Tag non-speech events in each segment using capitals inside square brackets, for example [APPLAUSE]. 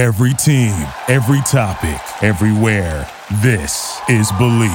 Every team, every topic, everywhere. This is Believe.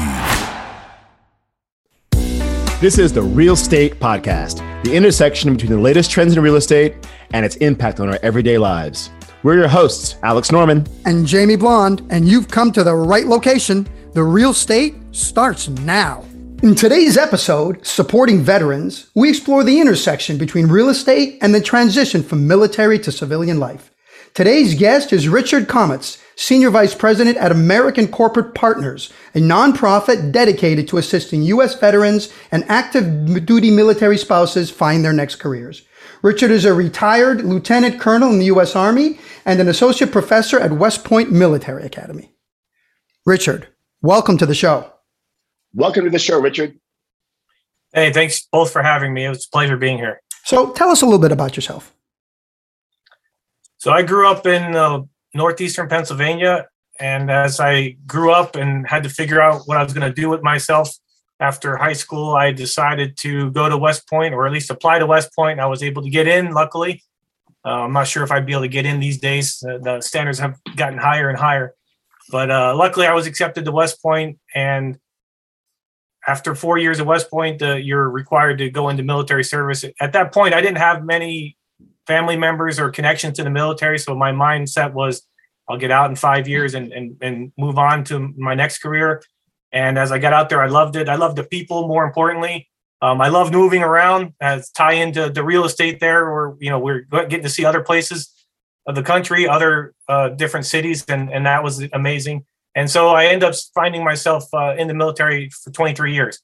This is the Real Estate Podcast, the intersection between the latest trends in real estate and its impact on our everyday lives. We're your hosts, Alex Norman and Jamie Blonde, and you've come to the right location. The real estate starts now. In today's episode, Supporting Veterans, we explore the intersection between real estate and the transition from military to civilian life. Today's guest is Richard Comitz, Senior Vice President at American Corporate Partners, a nonprofit dedicated to assisting U.S. veterans and active duty military spouses find their next careers. Richard is a retired lieutenant colonel in the U.S. Army and an associate professor at West Point Military Academy. Richard, welcome to the show. Welcome to the show, Richard. Hey, thanks both for having me. It was a pleasure being here. So, tell us a little bit about yourself. So I grew up in uh, northeastern Pennsylvania, and as I grew up and had to figure out what I was going to do with myself after high school, I decided to go to West Point, or at least apply to West Point. I was able to get in, luckily. Uh, I'm not sure if I'd be able to get in these days. Uh, the standards have gotten higher and higher, but uh, luckily I was accepted to West Point, and after four years at West Point, uh, you're required to go into military service. At that point, I didn't have many family members or connections to the military. So my mindset was I'll get out in five years and, and, and move on to my next career. And as I got out there, I loved it. I loved the people more importantly. Um, I loved moving around as tie into the real estate there, or, you know, we're getting to see other places of the country, other uh, different cities. And, and that was amazing. And so I ended up finding myself uh, in the military for 23 years.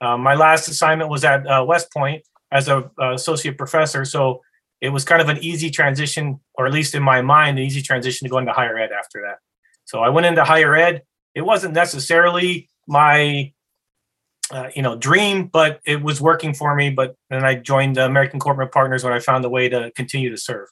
Um, my last assignment was at uh, West Point as a uh, associate professor. So it was kind of an easy transition, or at least in my mind, an easy transition to go into higher ed after that. So I went into higher ed. It wasn't necessarily my uh, you know dream but it was working for me but then i joined american corporate partners when i found a way to continue to serve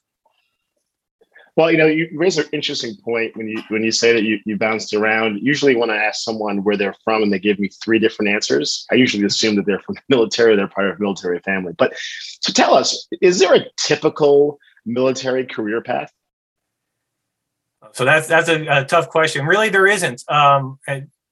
well, you know, you raise an interesting point when you when you say that you, you bounced around. Usually, when I ask someone where they're from and they give me three different answers, I usually assume that they're from the military, they're part of a military family. But so tell us, is there a typical military career path? So that's that's a, a tough question. Really, there isn't. Um,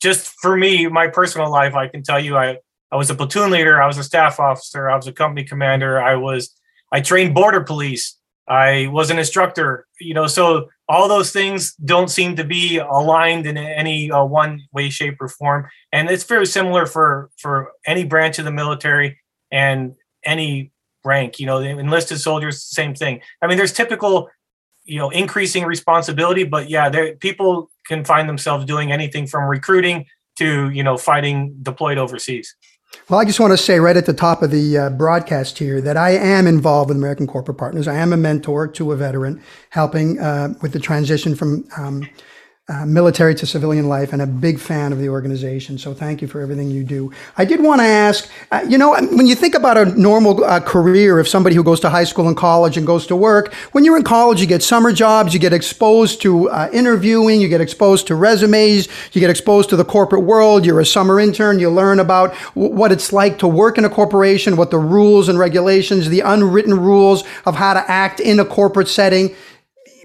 just for me, my personal life, I can tell you, I I was a platoon leader, I was a staff officer, I was a company commander, I was I trained border police. I was an instructor, you know, so all those things don't seem to be aligned in any uh, one way, shape, or form. And it's very similar for for any branch of the military and any rank. You know, the enlisted soldiers, same thing. I mean, there's typical, you know, increasing responsibility, but yeah, there people can find themselves doing anything from recruiting to you know fighting deployed overseas. Well, I just want to say right at the top of the uh, broadcast here that I am involved with American Corporate Partners. I am a mentor to a veteran, helping uh, with the transition from um, uh, military to civilian life and a big fan of the organization. So thank you for everything you do. I did want to ask, uh, you know, when you think about a normal uh, career of somebody who goes to high school and college and goes to work, when you're in college, you get summer jobs, you get exposed to uh, interviewing, you get exposed to resumes, you get exposed to the corporate world. You're a summer intern, you learn about w- what it's like to work in a corporation, what the rules and regulations, the unwritten rules of how to act in a corporate setting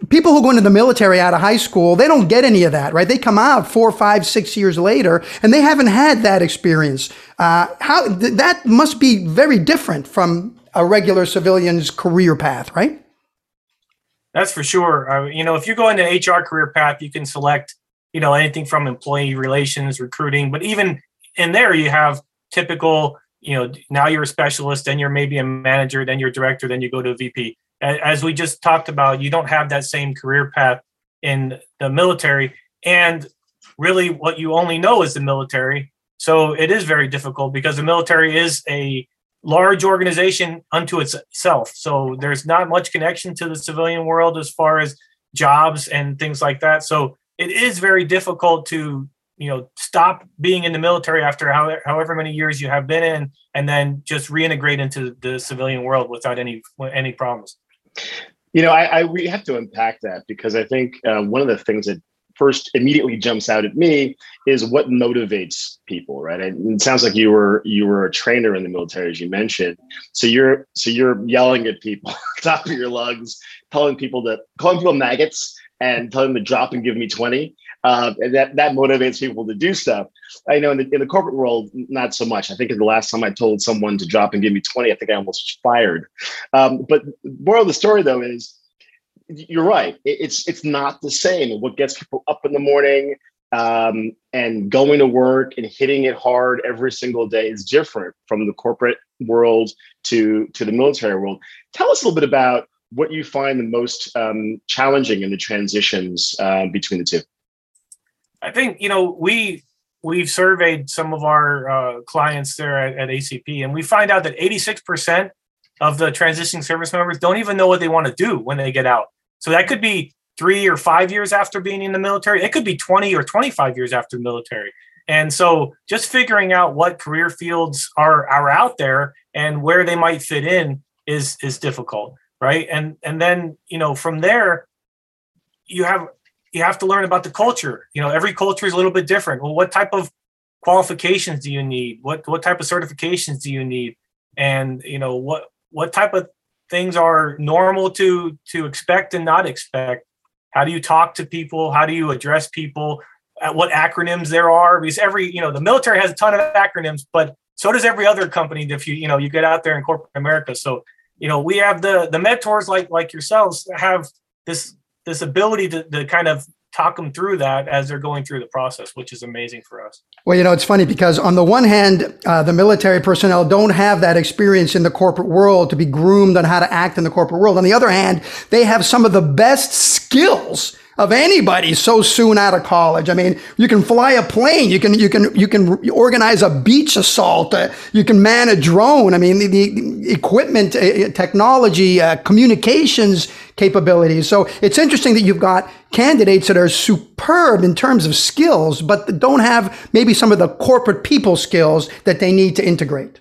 people who go into the military out of high school, they don't get any of that, right? They come out four, five, six years later, and they haven't had that experience. Uh, how th- that must be very different from a regular civilian's career path, right? That's for sure. Uh, you know, if you go into HR career path, you can select, you know, anything from employee relations, recruiting, but even in there, you have typical. You know, now you're a specialist, then you're maybe a manager, then you're director, then you go to a VP as we just talked about, you don't have that same career path in the military. And really, what you only know is the military. So it is very difficult because the military is a large organization unto itself. So there's not much connection to the civilian world as far as jobs and things like that. So it is very difficult to you know stop being in the military after however, however many years you have been in and then just reintegrate into the civilian world without any any problems you know, I, I we have to unpack that because I think uh, one of the things that first immediately jumps out at me is what motivates people, right? And it sounds like you were you were a trainer in the military, as you mentioned. So you're so you're yelling at people [LAUGHS] top of your lungs, telling people that calling people maggots and telling them to drop and give me 20. Uh, and that, that motivates people to do stuff. I know in the, in the corporate world, not so much. I think the last time I told someone to drop and give me 20, I think I almost fired. Um, but the moral of the story though is you're right. It's it's not the same. What gets people up in the morning um, and going to work and hitting it hard every single day is different from the corporate world to to the military world. Tell us a little bit about what you find the most um, challenging in the transitions uh, between the two. I think you know we we've surveyed some of our uh, clients there at, at, ACP, and we find out that 86% of the transitioning service members don't even know what they want to do when they get out. So that could be three or five years after being in the military. It could be 20 or 25 years after military. And so just figuring out what career fields are, are out there and where they might fit in is is difficult, right? And and then, you know, from there you have you have to learn about the culture. You know, every culture is a little bit different. Well, what type of qualifications do you need? What what type of certifications do you need? And you know, what what type of things are normal to to expect and not expect? How do you talk to people? How do you address people? At what acronyms there are? Because every you know, the military has a ton of acronyms, but so does every other company. If you you know you get out there in corporate America, so you know we have the the mentors like like yourselves have this this ability to, to kind of talk them through that as they're going through the process, which is amazing for us. Well, you know, it's funny because on the one hand, uh, the military personnel don't have that experience in the corporate world to be groomed on how to act in the corporate world. On the other hand, they have some of the best skills of anybody so soon out of college. I mean, you can fly a plane, you can you can you can organize a beach assault, uh, you can man a drone. I mean, the, the equipment, uh, technology, uh, communications capabilities. So it's interesting that you've got candidates that are superb in terms of skills, but don't have maybe some of the corporate people skills that they need to integrate.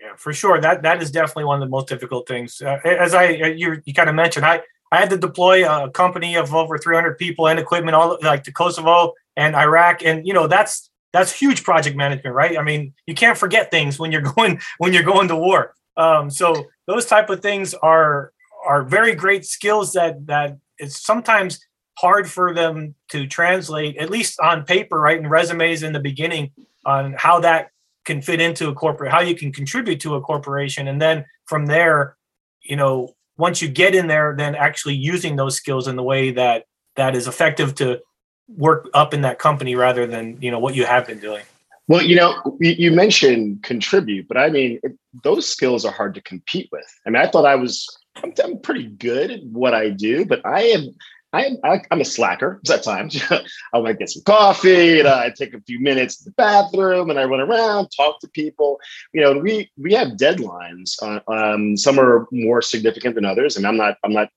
Yeah, for sure. That that is definitely one of the most difficult things. Uh, as I uh, you you kind of mentioned, I I had to deploy a company of over 300 people and equipment all like to Kosovo and Iraq, and you know that's that's huge project management, right? I mean, you can't forget things when you're [LAUGHS] going when you're going to war. Um, so those type of things are are very great skills that that it's sometimes hard for them to translate, at least on paper, right? And resumes in the beginning on how that can fit into a corporate, how you can contribute to a corporation, and then from there, you know, once you get in there, then actually using those skills in the way that that is effective to work up in that company rather than you know what you have been doing. Well, you know, you mentioned contribute, but I mean, those skills are hard to compete with. I mean, I thought I was, I'm, I'm pretty good at what I do, but I am I'm I, am a slacker at times. [LAUGHS] I might get some coffee and I take a few minutes in the bathroom and I run around, talk to people. You know, we we have deadlines. Uh, um, some are more significant than others, and I'm not I'm not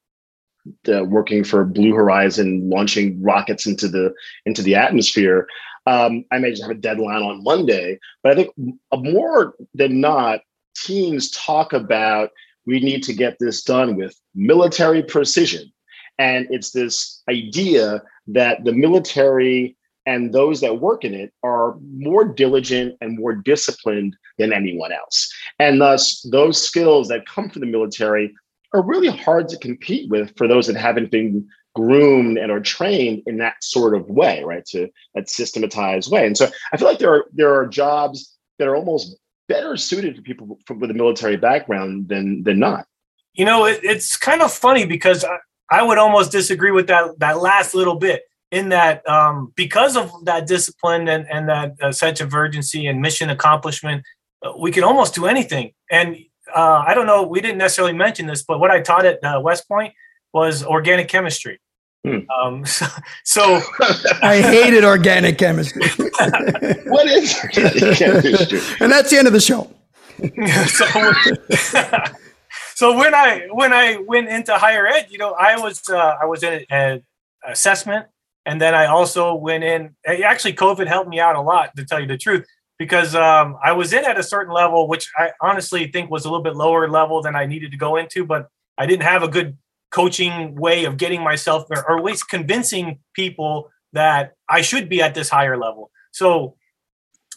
uh, working for Blue Horizon, launching rockets into the into the atmosphere. Um, I may just have a deadline on Monday, but I think more than not, teams talk about we need to get this done with military precision and it's this idea that the military and those that work in it are more diligent and more disciplined than anyone else. And thus, those skills that come from the military are really hard to compete with for those that haven't been groomed and are trained in that sort of way, right? To that systematized way. And so I feel like there are there are jobs that are almost better suited for people with a military background than than not. You know, it, it's kind of funny because I would almost disagree with that that last little bit in that um, because of that discipline and, and that uh, sense of urgency and mission accomplishment, uh, we can almost do anything. And uh, I don't know, we didn't necessarily mention this, but what I taught at uh, West Point was organic chemistry. Hmm. Um, [LAUGHS] so, so [LAUGHS] I hated organic chemistry. [LAUGHS] what is organic chemistry? And that's the end of the show. so, so when I when I went into higher ed, you know, I was uh, I was in an assessment, and then I also went in. Actually, COVID helped me out a lot, to tell you the truth, because um, I was in at a certain level, which I honestly think was a little bit lower level than I needed to go into, but I didn't have a good coaching way of getting myself there, or at least convincing people that I should be at this higher level. So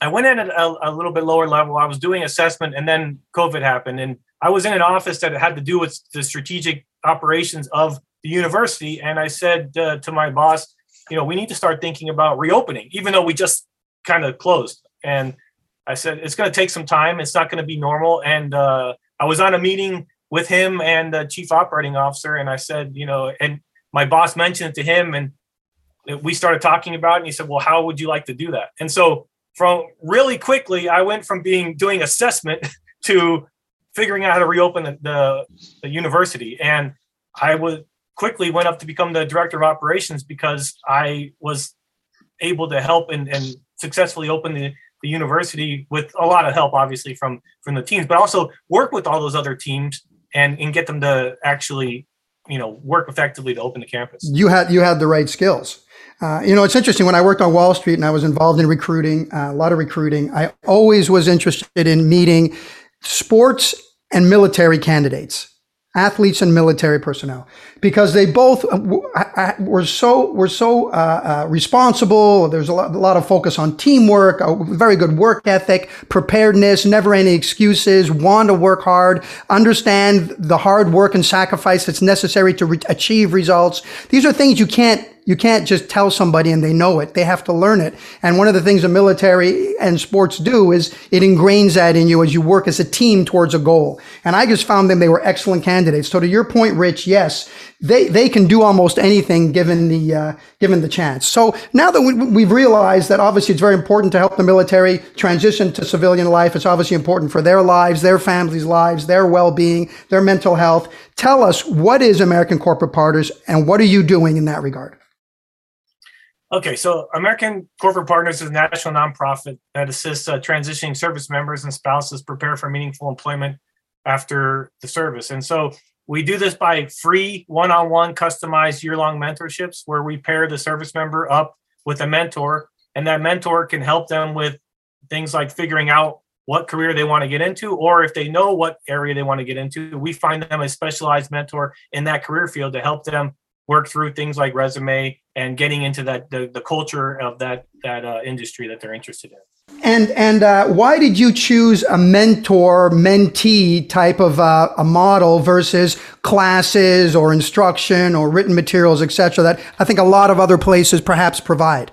I went in at a, a, little bit lower level. I was doing assessment, and then COVID happened, and I was in an office that had to do with the strategic operations of the university. And I said uh, to my boss, you know, we need to start thinking about reopening, even though we just kind of closed. And I said, it's going to take some time. It's not going to be normal. And uh, I was on a meeting with him and the chief operating officer. And I said, you know, and my boss mentioned it to him. And we started talking about it. And he said, well, how would you like to do that? And so from really quickly, I went from being doing assessment [LAUGHS] to figuring out how to reopen the, the, the university. And I would quickly went up to become the director of operations because I was able to help and, and successfully open the, the university with a lot of help, obviously from from the teams, but also work with all those other teams and and get them to actually, you know, work effectively to open the campus. You had you had the right skills. Uh, you know, it's interesting. When I worked on Wall Street and I was involved in recruiting, uh, a lot of recruiting, I always was interested in meeting sports and military candidates athletes and military personnel because they both uh, were so were so uh, uh, responsible. There's a lot, a lot, of focus on teamwork, a very good work ethic, preparedness, never any excuses, want to work hard, understand the hard work and sacrifice that's necessary to re- achieve results. These are things you can't you can't just tell somebody and they know it. They have to learn it. And one of the things the military and sports do is it ingrains that in you as you work as a team towards a goal. And I just found them, they were excellent candidates. So to your point, Rich, yes, they, they can do almost anything given the, uh, given the chance. So now that we, we've realized that obviously it's very important to help the military transition to civilian life. It's obviously important for their lives, their families' lives, their well-being, their mental health. Tell us what is American Corporate Partners and what are you doing in that regard? Okay, so American Corporate Partners is a national nonprofit that assists uh, transitioning service members and spouses prepare for meaningful employment after the service. And so we do this by free one on one customized year long mentorships where we pair the service member up with a mentor, and that mentor can help them with things like figuring out what career they want to get into, or if they know what area they want to get into, we find them a specialized mentor in that career field to help them work through things like resume and getting into that the, the culture of that that uh, industry that they're interested in. And and uh, why did you choose a mentor mentee type of uh, a model versus classes or instruction or written materials, etc. That I think a lot of other places perhaps provide.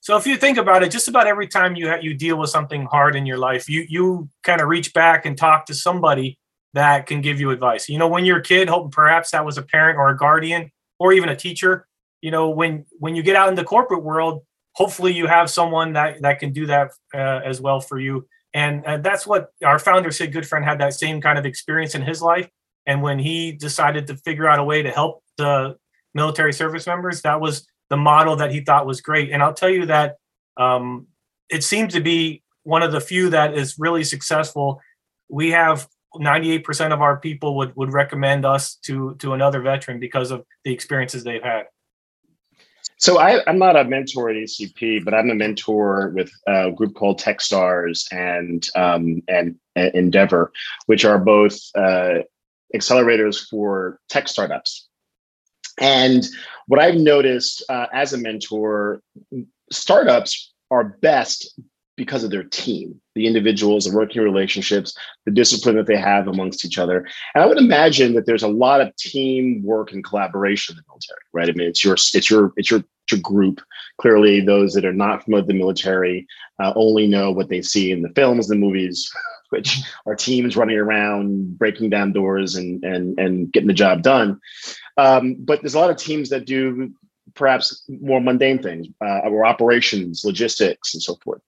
So if you think about it, just about every time you ha- you deal with something hard in your life, you you kind of reach back and talk to somebody that can give you advice. You know, when you're a kid, hope perhaps that was a parent or a guardian or even a teacher. You know, when when you get out in the corporate world, hopefully you have someone that that can do that uh, as well for you. And uh, that's what our founder Sid Goodfriend had that same kind of experience in his life. And when he decided to figure out a way to help the military service members, that was the model that he thought was great. And I'll tell you that um, it seems to be one of the few that is really successful. We have 98% of our people would would recommend us to to another veteran because of the experiences they've had. So I, am not a mentor at ACP, but I'm a mentor with a group called TechStars and um, and, and, Endeavor, which are both uh, accelerators for tech startups. And what I've noticed uh, as a mentor, startups are best because of their team, the individuals, the working relationships, the discipline that they have amongst each other. And I would imagine that there's a lot of teamwork and collaboration in the military, right? I mean, it's your it's your it's your, your group. Clearly, those that are not from the military uh, only know what they see in the films, the movies, [LAUGHS] which are teams running around, breaking down doors, and and and getting the job done. Um, but there's a lot of teams that do perhaps more mundane things uh, or operations, logistics, and so forth.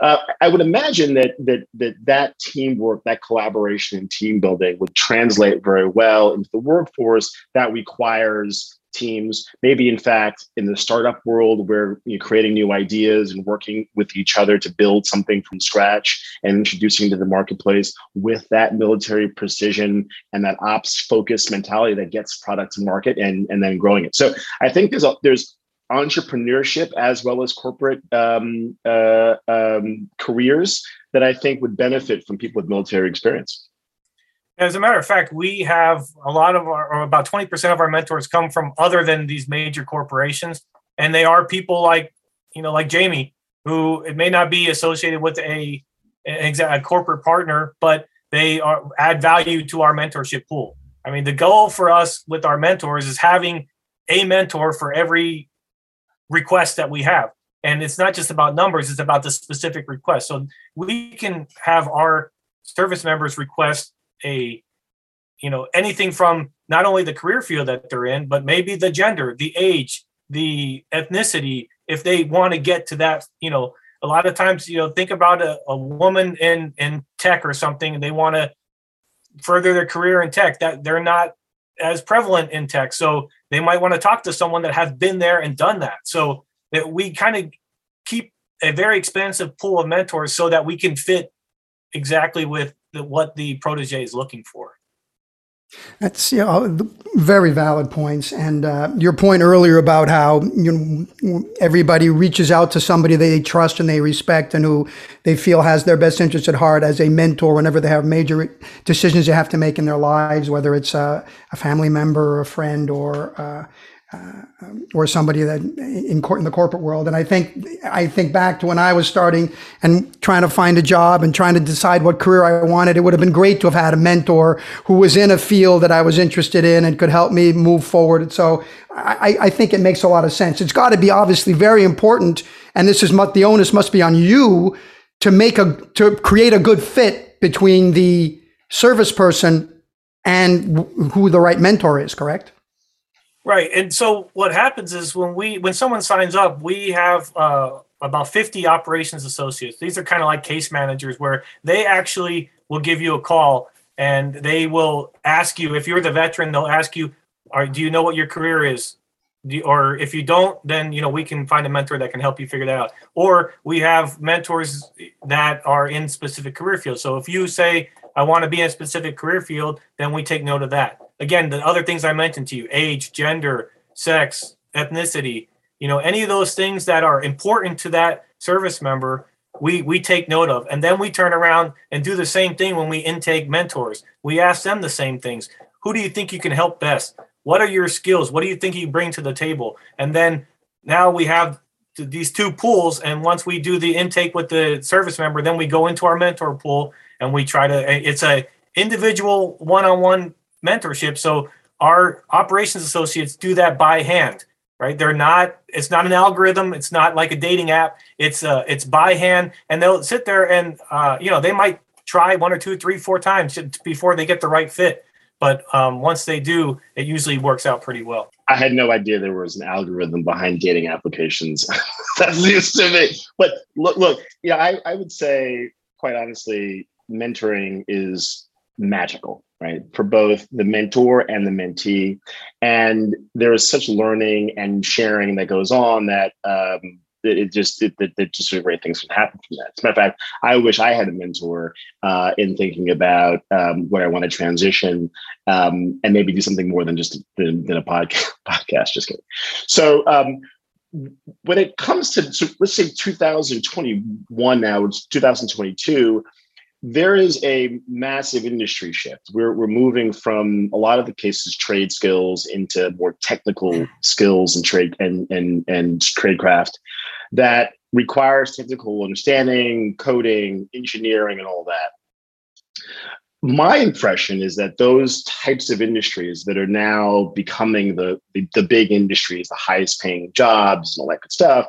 Uh, I would imagine that that that that teamwork, that collaboration, and team building would translate very well into the workforce that requires teams. Maybe, in fact, in the startup world, where you're creating new ideas and working with each other to build something from scratch and introducing to the marketplace with that military precision and that ops focused mentality that gets product to market and and then growing it. So I think there's a, there's entrepreneurship as well as corporate um, uh, um, careers that I think would benefit from people with military experience. As a matter of fact, we have a lot of our, or about 20% of our mentors come from other than these major corporations. And they are people like, you know, like Jamie, who it may not be associated with a, a corporate partner, but they are, add value to our mentorship pool. I mean, the goal for us with our mentors is having a mentor for every request that we have. And it's not just about numbers, it's about the specific request. So we can have our service members request a, you know, anything from not only the career field that they're in, but maybe the gender, the age, the ethnicity, if they want to get to that, you know, a lot of times, you know, think about a, a woman in in tech or something, and they want to further their career in tech. That they're not as prevalent in tech, so they might want to talk to someone that has been there and done that. So that we kind of keep a very expansive pool of mentors so that we can fit exactly with the, what the protege is looking for. That's you know, very valid points, and uh, your point earlier about how you know everybody reaches out to somebody they trust and they respect and who they feel has their best interest at heart as a mentor whenever they have major decisions they have to make in their lives, whether it's a, a family member or a friend or uh, uh, or somebody that in, court, in the corporate world. And I think I think back to when I was starting and trying to find a job and trying to decide what career I wanted. It would have been great to have had a mentor who was in a field that I was interested in and could help me move forward. So I, I think it makes a lot of sense. It's got to be obviously very important, and this is the onus must be on you to make a to create a good fit between the service person and who the right mentor is. Correct. Right. And so what happens is when we when someone signs up, we have uh, about 50 operations associates. These are kind of like case managers where they actually will give you a call and they will ask you if you're the veteran, they'll ask you, "Are do you know what your career is?" Or if you don't, then you know we can find a mentor that can help you figure that out. Or we have mentors that are in specific career fields. So if you say I want to be in a specific career field, then we take note of that again, the other things I mentioned to you age, gender, sex, ethnicity, you know, any of those things that are important to that service member, we, we take note of. And then we turn around and do the same thing when we intake mentors. We ask them the same things. Who do you think you can help best? What are your skills? What do you think you bring to the table? And then now we have these two pools. And once we do the intake with the service member, then we go into our mentor pool and we try to, eh, it's a individual one-on-one mentorship. So our operations associates do that by hand, right? They're not. It's not an algorithm. It's not like a dating app. It's uh, it's by hand, and they'll sit there and uh, you know they might try one or two, three, four times before they get the right fit. But um, once they do, it usually works out pretty well. I had no idea there was an algorithm behind dating applications. [LAUGHS] That's news to me. But look, look, yeah, I, I would say, quite honestly, mentoring is magical right for both the mentor and the mentee and there is such learning and sharing that goes on that um, it, just it, it, it just great things can happen from that. As a matter of fact, I wish I had a mentor uh, in thinking about um, where I want to transition um, and maybe do something more than just than, than a podcast. [LAUGHS] podcast. Just kidding. So um, when it comes to so let's say 2021 now, it's 2022 there is a massive industry shift. We're, we're moving from a lot of the cases trade skills into more technical mm. skills and trade and and and tradecraft that requires technical understanding, coding, engineering, and all that. My impression is that those types of industries that are now becoming the, the, the big industries, the highest paying jobs, and all that good stuff,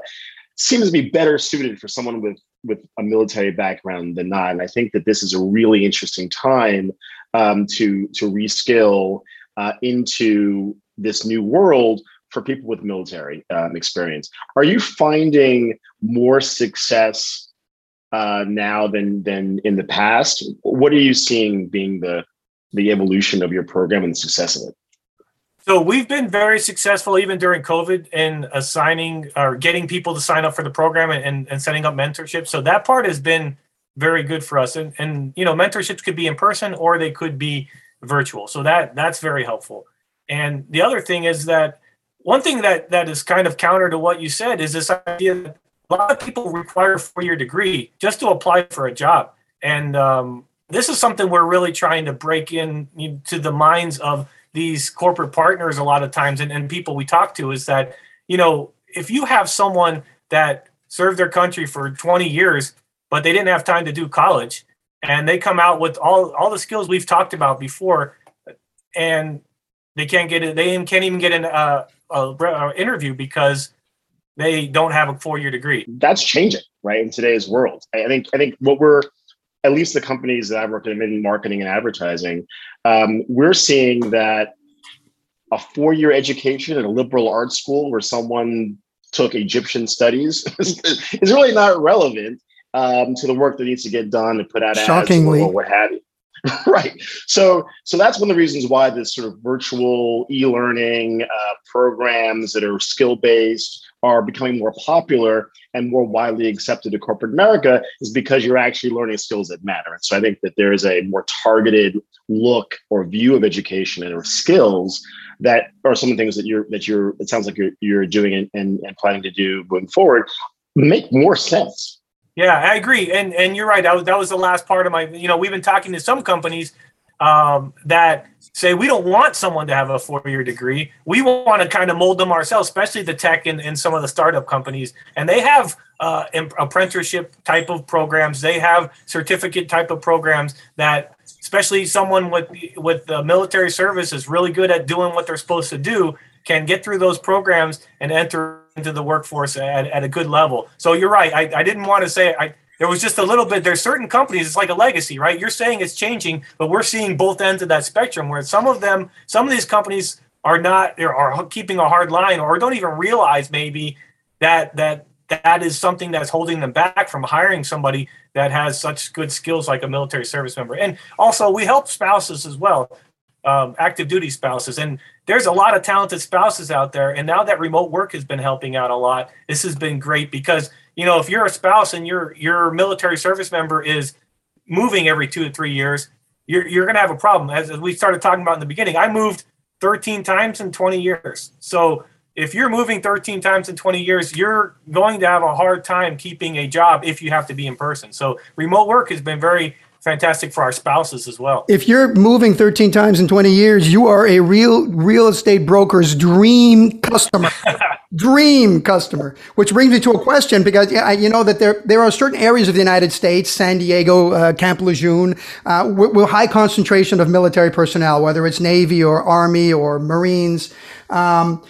seems to be better suited for someone with with a military background than not. And I think that this is a really interesting time um, to to reskill uh, into this new world for people with military um, experience. Are you finding more success uh, now than than in the past? What are you seeing being the the evolution of your program and the success of it? So we've been very successful even during COVID in assigning or getting people to sign up for the program and, and setting up mentorship. So that part has been very good for us. And, and you know, mentorships could be in person or they could be virtual. So that that's very helpful. And the other thing is that one thing that that is kind of counter to what you said is this idea that a lot of people require a four-year degree just to apply for a job. And um, this is something we're really trying to break in to the minds of these corporate partners a lot of times and, and people we talk to is that you know if you have someone that served their country for 20 years but they didn't have time to do college and they come out with all all the skills we've talked about before and they can't get it. They can't even get an uh, a, a interview because they don't have a four year degree. That's changing, right? In today's world, I think I think what we're at least the companies that I've worked in, in marketing and advertising, um, we're seeing that a four year education at a liberal arts school where someone took Egyptian studies [LAUGHS] is really not relevant um, to the work that needs to get done and put out Shockingly. ads or what have you. [LAUGHS] right. So, so that's one of the reasons why this sort of virtual e-learning uh, programs that are skill-based are becoming more popular and more widely accepted in corporate America is because you're actually learning skills that matter. And so I think that there is a more targeted look or view of education and or skills that are some of the things that you're that you're it sounds like you're you're doing and, and, planning to do going forward make more sense yeah, I agree, and and you're right. That was that was the last part of my. You know, we've been talking to some companies um, that say we don't want someone to have a four year degree. We want to kind of mold them ourselves, especially the tech and, and some of the startup companies. And they have uh, apprenticeship type of programs. They have certificate type of programs that, especially someone with with the military service is really good at doing what they're supposed to do, can get through those programs and enter into the workforce at, at a good level. So you're right. I, I didn't want to say I there was just a little bit there's certain companies it's like a legacy right you're saying it's changing but we're seeing both ends of that spectrum where some of them some of these companies are not are keeping a hard line or don't even realize maybe that that that is something that's holding them back from hiring somebody that has such good skills like a military service member and also we help spouses as well um, active duty spouses. And there's a lot of talented spouses out there. And now that remote work has been helping out a lot, this has been great because you know if you're a spouse and your your military service member is moving every two to three years, you're you're going to have a problem. As, as we started talking about in the beginning, I moved 13 times in 20 years. So if you're moving 13 times in 20 years, you're going to have a hard time keeping a job if you have to be in person. So remote work has been very fantastic for our spouses as well. If you're moving 13 times in 20 years, you are a real real estate broker's dream customer. [LAUGHS] dream customer. Which brings me to a question because you know that there there are certain areas of the United States, San Diego, uh, Camp Lejeune, uh, with, with, high concentration of military personnel, whether it's Navy or Army or Marines. Um,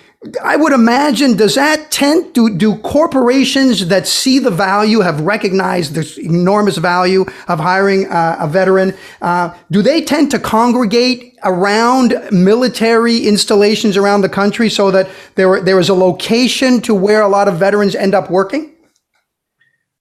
I would imagine, does that tend to do corporations that see the value, have recognized this enormous value of hiring uh, a veteran, uh, do they tend to congregate around military installations around the country so that there, there is a location to where a lot of veterans end up working?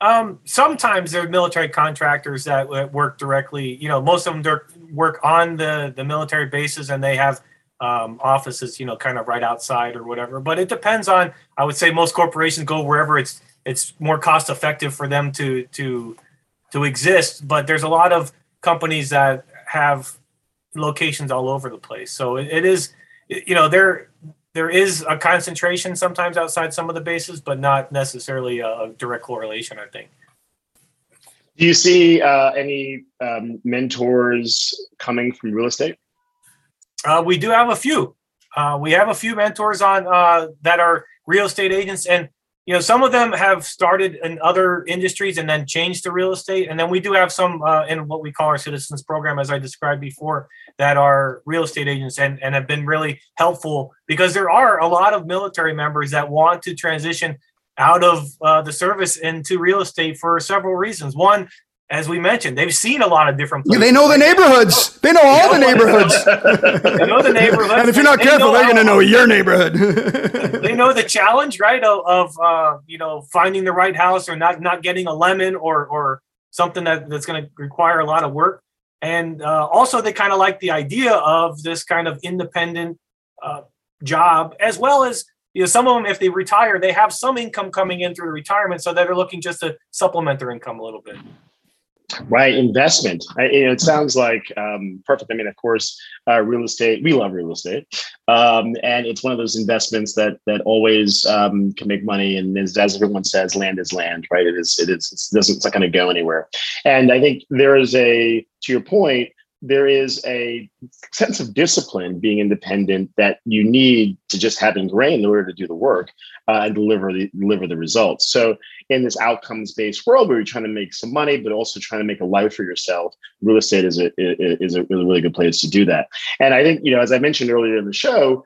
Um, sometimes there are military contractors that work directly. You know, most of them work on the, the military bases and they have um, offices, you know, kind of right outside or whatever. But it depends on. I would say most corporations go wherever it's it's more cost effective for them to to to exist. But there's a lot of companies that have locations all over the place. So it, it is, you know, there there is a concentration sometimes outside some of the bases, but not necessarily a direct correlation. I think. Do you see uh, any um, mentors coming from real estate? Uh, we do have a few. Uh, we have a few mentors on uh, that are real estate agents, and you know some of them have started in other industries and then changed to real estate. And then we do have some uh, in what we call our citizens program, as I described before, that are real estate agents and, and have been really helpful because there are a lot of military members that want to transition out of uh, the service into real estate for several reasons. One, as we mentioned, they've seen a lot of different places. Yeah, they know the neighborhoods. They know all the neighborhoods. they know the neighborhoods. And if you're not they careful, they're going to know your neighborhood. [LAUGHS] they know the challenge, right? Of, of uh, you know finding the right house or not not getting a lemon or or something that, that's going to require a lot of work. And uh, also, they kind of like the idea of this kind of independent uh, job, as well as you know some of them, if they retire, they have some income coming in through retirement, so they're looking just to supplement their income a little bit. Right, investment. I, it sounds like um, perfect. I mean, of course, uh, real estate. We love real estate, um, and it's one of those investments that that always um, can make money. And as, as, everyone says, land is land. Right? It is. It is. It doesn't. It's not going to go anywhere. And I think there is a. To your point, there is a sense of discipline being independent that you need to just have ingrained in order to do the work uh, and deliver the deliver the results. So in this outcomes based world where you're trying to make some money but also trying to make a life for yourself, real estate is a is a, a really good place to do that. And I think you know, as I mentioned earlier in the show,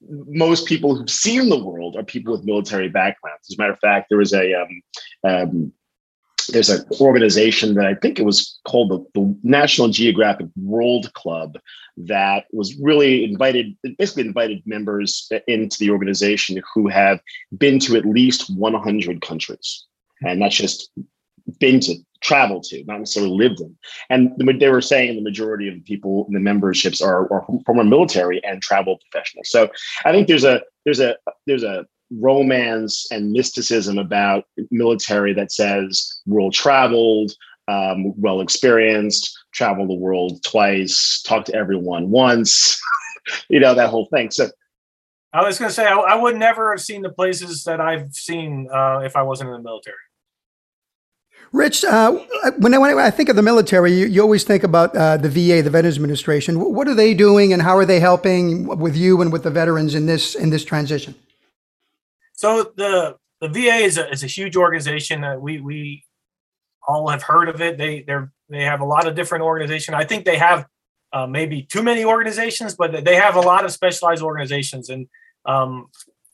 most people who've seen the world are people with military backgrounds. As a matter of fact, there was a um, um, there's an organization that I think it was called the, the, National Geographic World Club that was really invited, basically invited members into the organization who have been to at least 100 countries. And that's just been to travel to, not necessarily lived in. And they were saying the majority of the people in the memberships are, are former military and travel professionals. So I think there's a there's a there's a romance and mysticism about military that says world traveled, um, well experienced, travel the world twice, talk to everyone once, [LAUGHS] you know, that whole thing. So I was going to say, I, I, would never have seen the places that I've seen uh, if I wasn't in the military. Rich, uh, when, I, when I think of the military, you, you always think about uh, the VA, the Veterans Administration. What are they doing, and how are they helping with you and with the veterans in this in this transition? So the the VA is a, is a huge organization. that we we all have heard of it. They they they have a lot of different organizations. I think they have uh, maybe too many organizations, but they have a lot of specialized organizations, and um,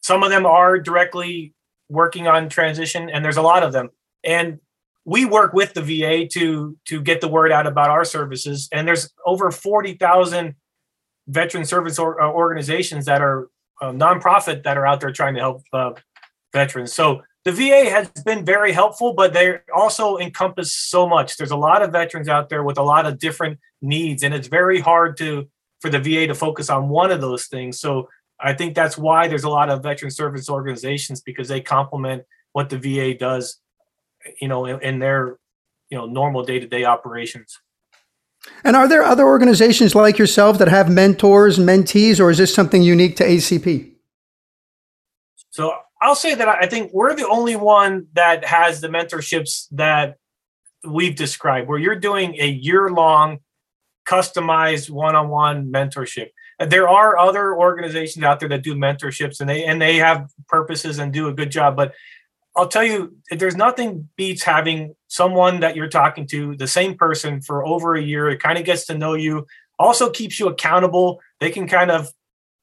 some of them are directly working on transition, and there's a lot of them. And we work with the VA to to get the word out about our services, and there's over forty thousand veteran service or, uh, organizations that are uh, nonprofit that are out there trying to help uh, veterans. So the VA has been very helpful, but they also encompass so much. There's a lot of veterans out there with a lot of different needs, and it's very hard to for the VA to focus on one of those things. So I think that's why there's a lot of veteran service organizations because they complement what the VA does, you know, in, in their you know normal day to day operations. And are there other organizations like yourself that have mentors, mentees, or is this something unique to ACP? So I'll say that I think we're the only one that has the mentorships that we've described, where you're doing a year long, customized one on one mentorship. There are other organizations out there that do mentorships and they and they have purposes and do a good job, but I'll tell you, there's nothing beats having someone that you're talking to, the same person for over a year. It kind of gets to know you, also keeps you accountable. They can kind of,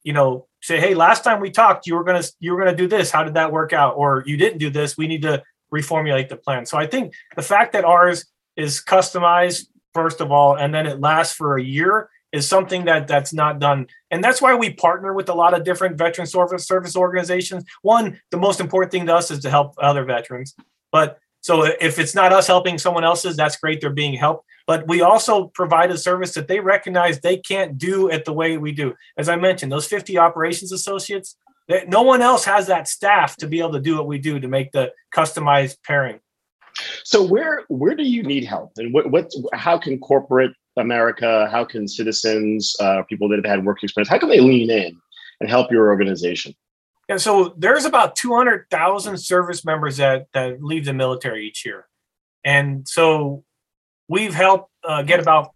you know, say, "Hey, last time we talked, you were gonna you were gonna do this. How did that work out? Or you didn't do this. We need to reformulate the plan." So I think the fact that ours is customized first of all, and then it lasts for a year is something that that's not done and that's why we partner with a lot of different veteran service service organizations one the most important thing to us is to help other veterans but so if it's not us helping someone else's that's great they're being helped but we also provide a service that they recognize they can't do it the way we do as i mentioned those 50 operations associates no one else has that staff to be able to do what we do to make the customized pairing so where where do you need help and what what how can corporate America? How can citizens, uh, people that have had work experience, how can they lean in and help your organization? Yeah, so there's about 200,000 service members that, that leave the military each year. And so we've helped uh, get about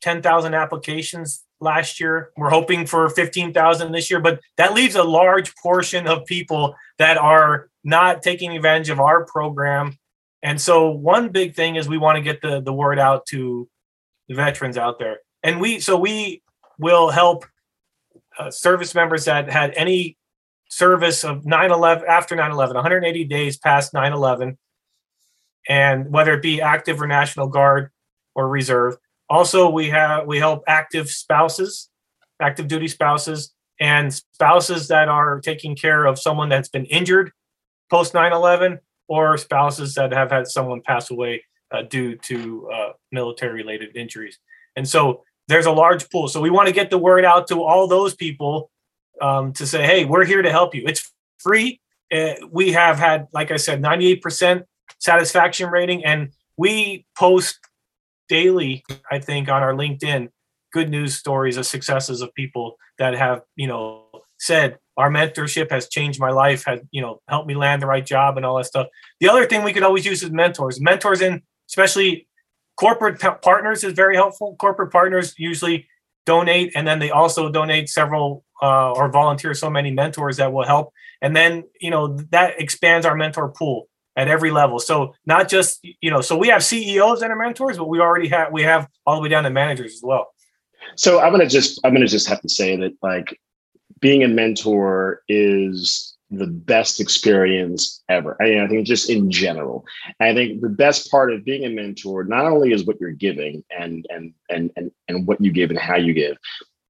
10,000 applications last year. We're hoping for 15,000 this year, but that leaves a large portion of people that are not taking advantage of our program. And so one big thing is we want to get the, the word out to the veterans out there. And we, so we will help uh, service members that had any service of 9 11 after 9 11, 180 days past 9 11, and whether it be active or National Guard or reserve. Also, we have we help active spouses, active duty spouses, and spouses that are taking care of someone that's been injured post 9 11 or spouses that have had someone pass away uh, due to uh, military related injuries. And so there's a large pool. So we want to get the word out to all those people um, to say, hey, we're here to help you. It's free. Uh, we have had, like I said, 98% satisfaction rating, and we post daily, I think, on our LinkedIn good news stories of successes of people that have, you know, said our mentorship has changed my life, has, you know, helped me land the right job and all that stuff. The other thing we could always use is mentors. Mentors in especially corporate partners is very helpful. Corporate partners usually donate, and then they also donate several uh, or volunteer so many mentors that will help. And then you know that expands our mentor pool at every level. So not just you know, so we have CEOs and our mentors, but we already have we have all the way down to managers as well. So I'm gonna just I'm gonna just have to say that like being a mentor is the best experience ever. I, mean, I think just in general. I think the best part of being a mentor not only is what you're giving and and and and and what you give and how you give,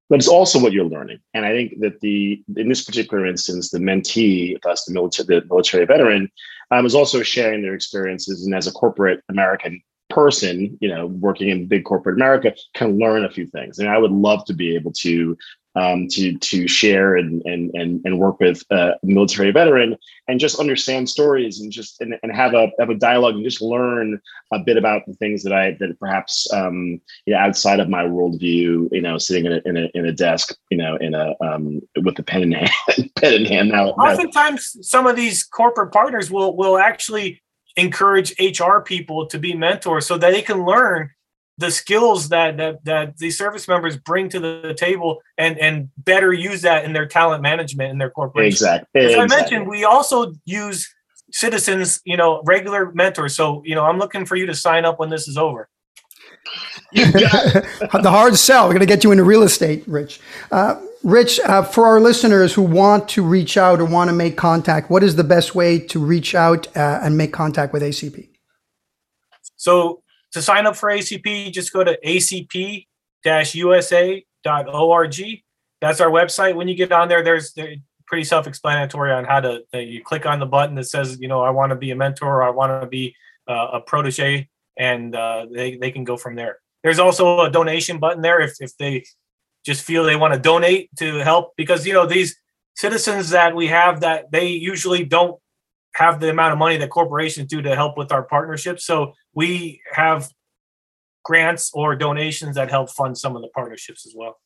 but it's also what you're learning. And I think that the in this particular instance, the mentee, thus the military, the military veteran, um, is also sharing their experiences. And as a corporate American person, you know, working in big corporate America, can learn a few things. And I would love to be able to um, to to share and and and, and work with a military veteran and just understand stories and just and, and have a have a dialogue and just learn a bit about the things that I that perhaps um, you know outside of my worldview, you know, sitting in a in a, in a desk, you know, in a um, with a pen in hand, [LAUGHS] pen in hand. Now, oftentimes, some of these corporate partners will will actually encourage HR people to be mentors so that they can learn the skills that that that the service members bring to the table and and better use that in their talent management in their corporation. Exactly. As exactly. I mentioned, we also use citizens, you know, regular mentors. So, you know, I'm looking for you to sign up when this is over. [LAUGHS] the hard sell. We're going to get you into real estate, Rich. Uh, Rich, uh, for our listeners who want to reach out or want to make contact, what is the best way to reach out uh, and make contact with ACP? So to sign up for ACP, just go to acp-usa.org. That's our website. When you get on there, there's pretty self-explanatory on how to. Uh, you click on the button that says, you know, I want to be a mentor, or I want to be uh, a protege, and uh, they they can go from there. There's also a donation button there if if they just feel they want to donate to help because you know these citizens that we have that they usually don't have the amount of money that corporations do to help with our partnerships. So we have grants or donations that help fund some of the partnerships as well.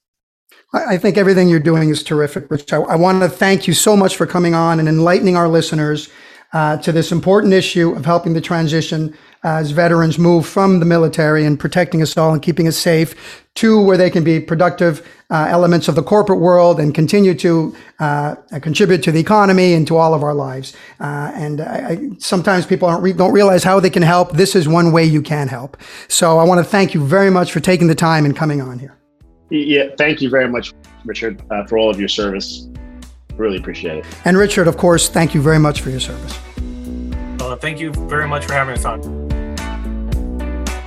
I think everything you're doing is terrific, Rich. I, I want to thank you so much for coming on and enlightening our listeners uh, to this important issue of helping the transition as veterans move from the military and protecting us all and keeping us safe to where they can be productive uh, elements of the corporate world and continue to uh, contribute to the economy and to all of our lives. Uh, and I, I, sometimes people don't, re- don't realize how they can help. This is one way you can help. So I want to thank you very much for taking the time and coming on here. Yeah, thank you very much, Richard, uh, for all of your service. Really appreciate it. And Richard, of course, thank you very much for your service. Uh, thank you very much for having us on.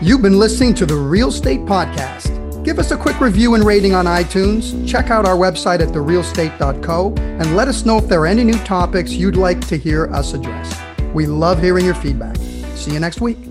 You've been listening to the Real State Podcast. Give us a quick review and rating on iTunes. Check out our website at therealstate.co and let us know if there are any new topics you'd like to hear us address. We love hearing your feedback. See you next week.